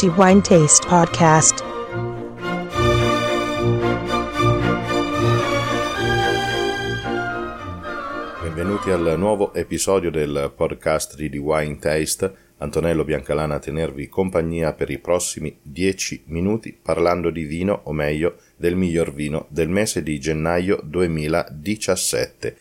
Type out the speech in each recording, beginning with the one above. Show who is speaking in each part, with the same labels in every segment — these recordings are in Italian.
Speaker 1: The Wine Taste Podcast.
Speaker 2: Benvenuti al nuovo episodio del podcast di The Wine Taste. Antonello Biancalana a tenervi compagnia per i prossimi 10 minuti parlando di vino, o meglio, del miglior vino del mese di gennaio 2017.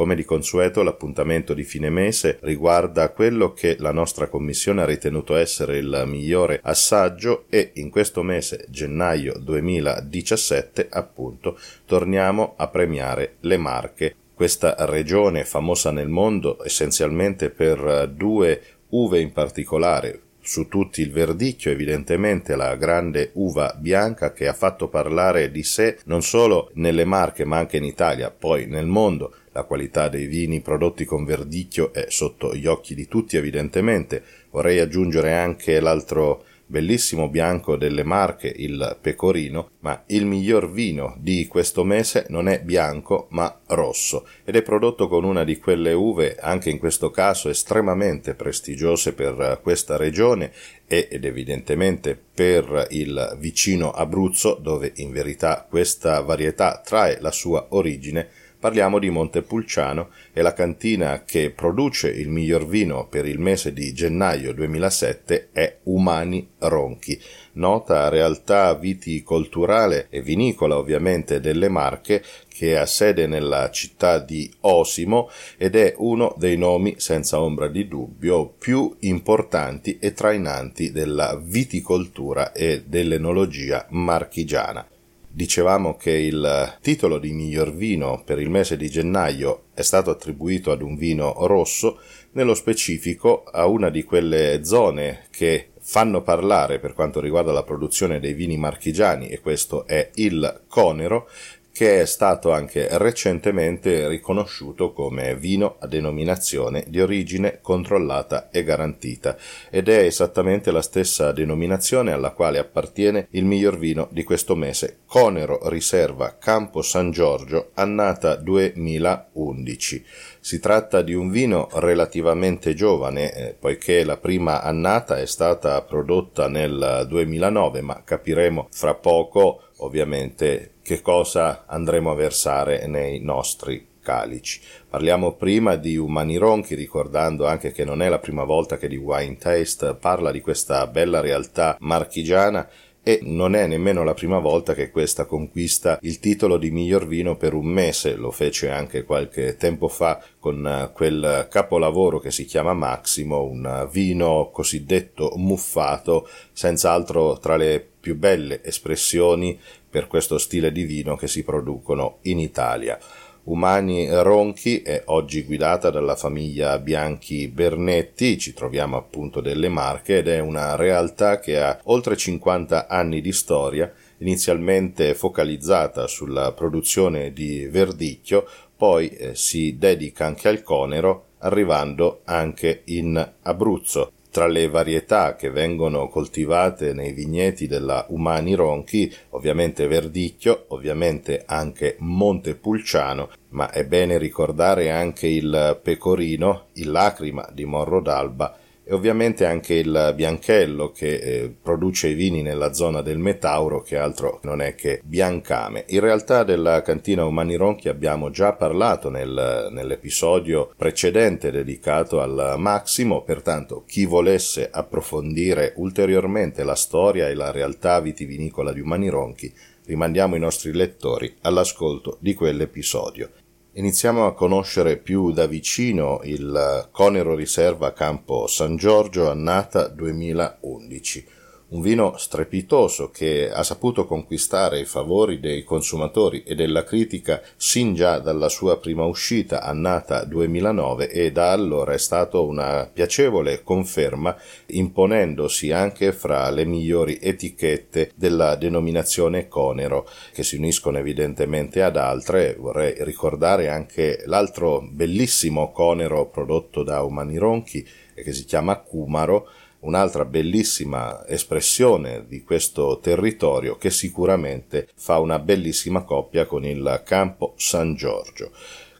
Speaker 2: Come di consueto, l'appuntamento di fine mese riguarda quello che la nostra commissione ha ritenuto essere il migliore assaggio e in questo mese, gennaio 2017, appunto, torniamo a premiare le marche. Questa regione famosa nel mondo essenzialmente per due uve in particolare, su tutti il verdicchio, evidentemente la grande uva bianca che ha fatto parlare di sé non solo nelle Marche ma anche in Italia, poi nel mondo. La qualità dei vini prodotti con verdicchio è sotto gli occhi di tutti, evidentemente. Vorrei aggiungere anche l'altro bellissimo bianco delle Marche, il pecorino, ma il miglior vino di questo mese non è bianco ma rosso ed è prodotto con una di quelle uve, anche in questo caso estremamente prestigiose per questa regione ed evidentemente per il vicino Abruzzo, dove in verità questa varietà trae la sua origine Parliamo di Montepulciano e la cantina che produce il miglior vino per il mese di gennaio 2007 è Umani Ronchi, nota realtà viticolturale e vinicola ovviamente delle Marche che ha sede nella città di Osimo ed è uno dei nomi senza ombra di dubbio più importanti e trainanti della viticoltura e dell'enologia marchigiana. Dicevamo che il titolo di miglior vino per il mese di gennaio è stato attribuito ad un vino rosso, nello specifico a una di quelle zone che fanno parlare per quanto riguarda la produzione dei vini marchigiani e questo è il Conero che è stato anche recentemente riconosciuto come vino a denominazione di origine controllata e garantita ed è esattamente la stessa denominazione alla quale appartiene il miglior vino di questo mese, Conero Riserva Campo San Giorgio, annata 2011. Si tratta di un vino relativamente giovane, eh, poiché la prima annata è stata prodotta nel 2009, ma capiremo fra poco ovviamente che cosa andremo a versare nei nostri calici. Parliamo prima di Umani Ronchi, ricordando anche che non è la prima volta che di Wine Taste parla di questa bella realtà marchigiana e non è nemmeno la prima volta che questa conquista il titolo di miglior vino per un mese, lo fece anche qualche tempo fa con quel capolavoro che si chiama Maximo, un vino cosiddetto muffato, senz'altro tra le più belle espressioni per questo stile di vino che si producono in Italia. Umani Ronchi è oggi guidata dalla famiglia Bianchi Bernetti, ci troviamo appunto delle Marche ed è una realtà che ha oltre 50 anni di storia, inizialmente focalizzata sulla produzione di verdicchio, poi eh, si dedica anche al conero, arrivando anche in Abruzzo. Tra le varietà che vengono coltivate nei vigneti della Umani Ronchi, ovviamente Verdicchio, ovviamente anche Montepulciano, ma è bene ricordare anche il Pecorino, il Lacrima di Morro d'Alba e ovviamente anche il Bianchello che eh, produce i vini nella zona del Metauro che altro non è che Biancame. In realtà della cantina Umani Ronchi abbiamo già parlato nel, nell'episodio precedente dedicato al Maximo, pertanto chi volesse approfondire ulteriormente la storia e la realtà vitivinicola di Umani Ronchi rimandiamo i nostri lettori all'ascolto di quell'episodio. Iniziamo a conoscere più da vicino il Conero Riserva Campo San Giorgio annata 2011 un vino strepitoso che ha saputo conquistare i favori dei consumatori e della critica sin già dalla sua prima uscita annata 2009 e da allora è stato una piacevole conferma imponendosi anche fra le migliori etichette della denominazione Conero che si uniscono evidentemente ad altre. Vorrei ricordare anche l'altro bellissimo Conero prodotto da Umani Ronchi che si chiama Cumaro un'altra bellissima espressione di questo territorio che sicuramente fa una bellissima coppia con il campo San Giorgio.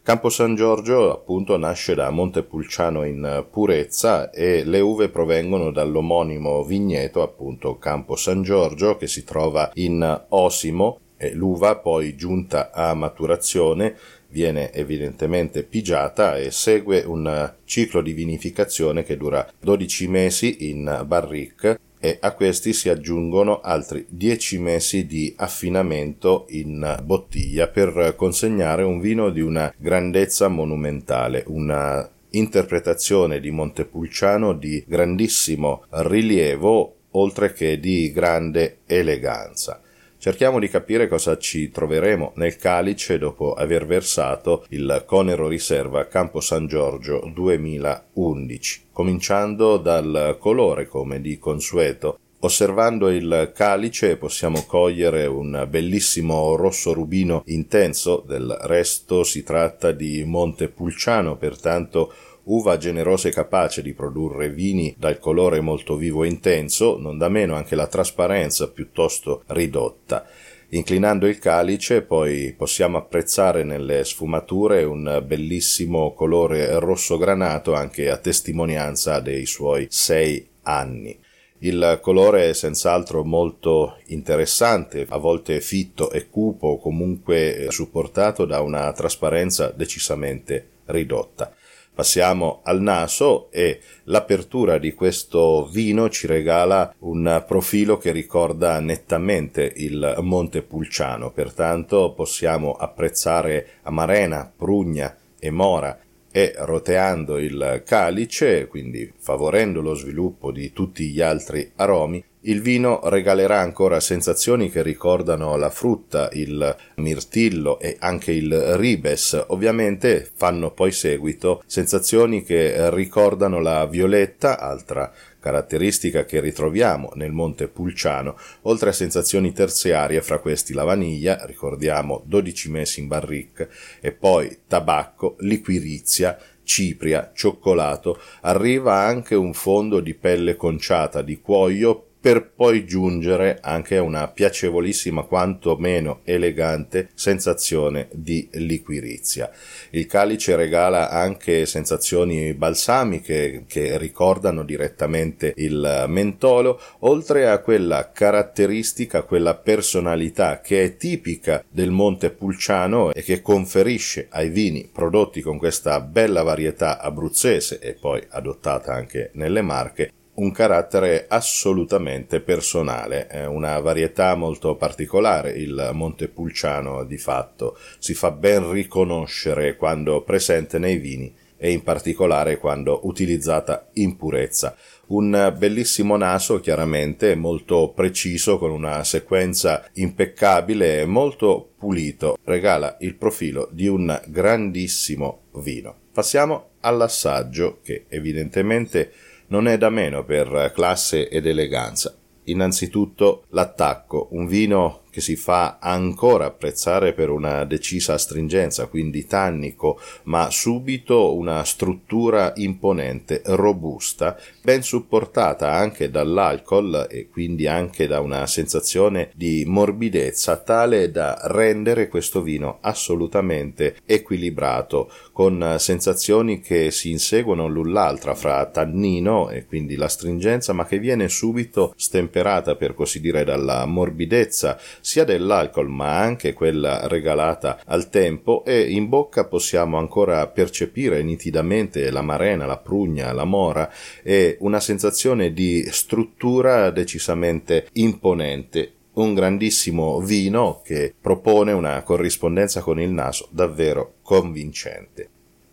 Speaker 2: Campo San Giorgio appunto nasce da Montepulciano in purezza e le uve provengono dall'omonimo vigneto appunto Campo San Giorgio che si trova in Osimo e l'uva poi giunta a maturazione viene evidentemente pigiata e segue un ciclo di vinificazione che dura 12 mesi in barrique e a questi si aggiungono altri 10 mesi di affinamento in bottiglia per consegnare un vino di una grandezza monumentale, una interpretazione di Montepulciano di grandissimo rilievo oltre che di grande eleganza. Cerchiamo di capire cosa ci troveremo nel calice dopo aver versato il Conero Riserva Campo San Giorgio 2011, cominciando dal colore come di consueto. Osservando il calice possiamo cogliere un bellissimo rosso rubino intenso, del resto si tratta di Montepulciano, pertanto uva generosa e capace di produrre vini dal colore molto vivo e intenso, non da meno anche la trasparenza piuttosto ridotta. Inclinando il calice poi possiamo apprezzare nelle sfumature un bellissimo colore rosso granato anche a testimonianza dei suoi sei anni. Il colore è senz'altro molto interessante, a volte fitto e cupo, comunque supportato da una trasparenza decisamente ridotta. Passiamo al naso e l'apertura di questo vino ci regala un profilo che ricorda nettamente il Monte Pulciano, pertanto possiamo apprezzare amarena, prugna e mora e roteando il calice, quindi favorendo lo sviluppo di tutti gli altri aromi, il vino regalerà ancora sensazioni che ricordano la frutta, il mirtillo e anche il ribes. Ovviamente fanno poi seguito sensazioni che ricordano la violetta, altra caratteristica che ritroviamo nel Monte Pulciano, oltre a sensazioni terziarie fra questi la vaniglia, ricordiamo 12 mesi in barrique, e poi tabacco, liquirizia, cipria, cioccolato, arriva anche un fondo di pelle conciata di cuoio per poi giungere anche a una piacevolissima quanto meno elegante sensazione di liquirizia. Il calice regala anche sensazioni balsamiche che ricordano direttamente il mentolo, oltre a quella caratteristica, quella personalità che è tipica del Monte Pulciano e che conferisce ai vini prodotti con questa bella varietà abruzzese e poi adottata anche nelle Marche un carattere assolutamente personale, è una varietà molto particolare il Montepulciano di fatto, si fa ben riconoscere quando presente nei vini e in particolare quando utilizzata in purezza. Un bellissimo naso chiaramente molto preciso con una sequenza impeccabile e molto pulito, regala il profilo di un grandissimo vino. Passiamo all'assaggio che evidentemente non è da meno per classe ed eleganza. Innanzitutto l'attacco, un vino che si fa ancora apprezzare per una decisa astringenza, quindi tannico, ma subito una struttura imponente, robusta, ben supportata anche dall'alcol e quindi anche da una sensazione di morbidezza tale da rendere questo vino assolutamente equilibrato, con sensazioni che si inseguono l'un l'altra fra tannino e quindi l'astringenza, ma che viene subito stemperata per così dire dalla morbidezza sia dell'alcol ma anche quella regalata al tempo e in bocca possiamo ancora percepire nitidamente la marena, la prugna, la mora e una sensazione di struttura decisamente imponente un grandissimo vino che propone una corrispondenza con il naso davvero convincente.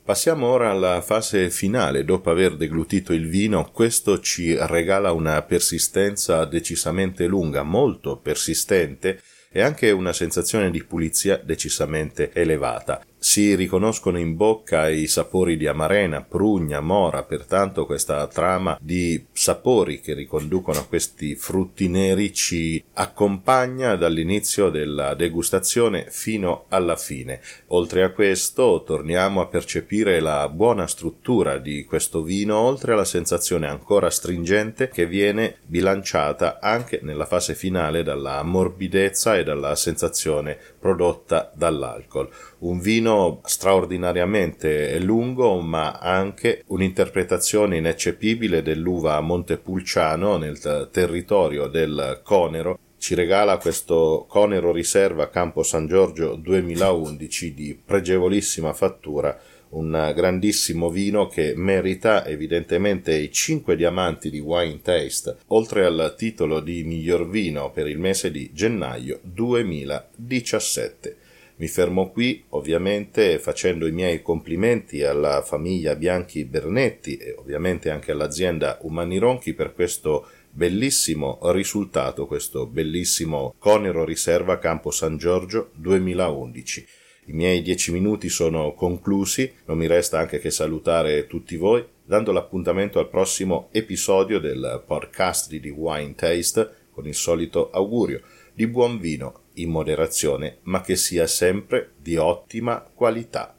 Speaker 2: Passiamo ora alla fase finale. Dopo aver deglutito il vino, questo ci regala una persistenza decisamente lunga, molto persistente, e anche una sensazione di pulizia decisamente elevata si riconoscono in bocca i sapori di amarena, prugna, mora, pertanto questa trama di sapori che riconducono a questi frutti neri ci accompagna dall'inizio della degustazione fino alla fine. Oltre a questo torniamo a percepire la buona struttura di questo vino, oltre alla sensazione ancora stringente che viene bilanciata anche nella fase finale dalla morbidezza e dalla sensazione prodotta dall'alcol. Un vino straordinariamente lungo, ma anche un'interpretazione ineccepibile dell'uva Montepulciano nel territorio del Conero ci regala questo Conero Riserva Campo San Giorgio 2011 di pregevolissima fattura, un grandissimo vino che merita evidentemente i 5 diamanti di Wine Taste, oltre al titolo di miglior vino per il mese di gennaio 2017. Mi fermo qui, ovviamente facendo i miei complimenti alla famiglia Bianchi Bernetti e ovviamente anche all'azienda Umani Ronchi per questo bellissimo risultato, questo bellissimo Conero Riserva Campo San Giorgio 2011. I miei dieci minuti sono conclusi, non mi resta anche che salutare tutti voi, dando l'appuntamento al prossimo episodio del podcast di Wine Taste con il solito augurio di buon vino in moderazione, ma che sia sempre di ottima qualità.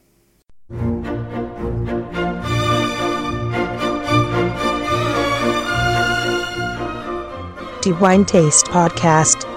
Speaker 1: The Wine Taste Podcast.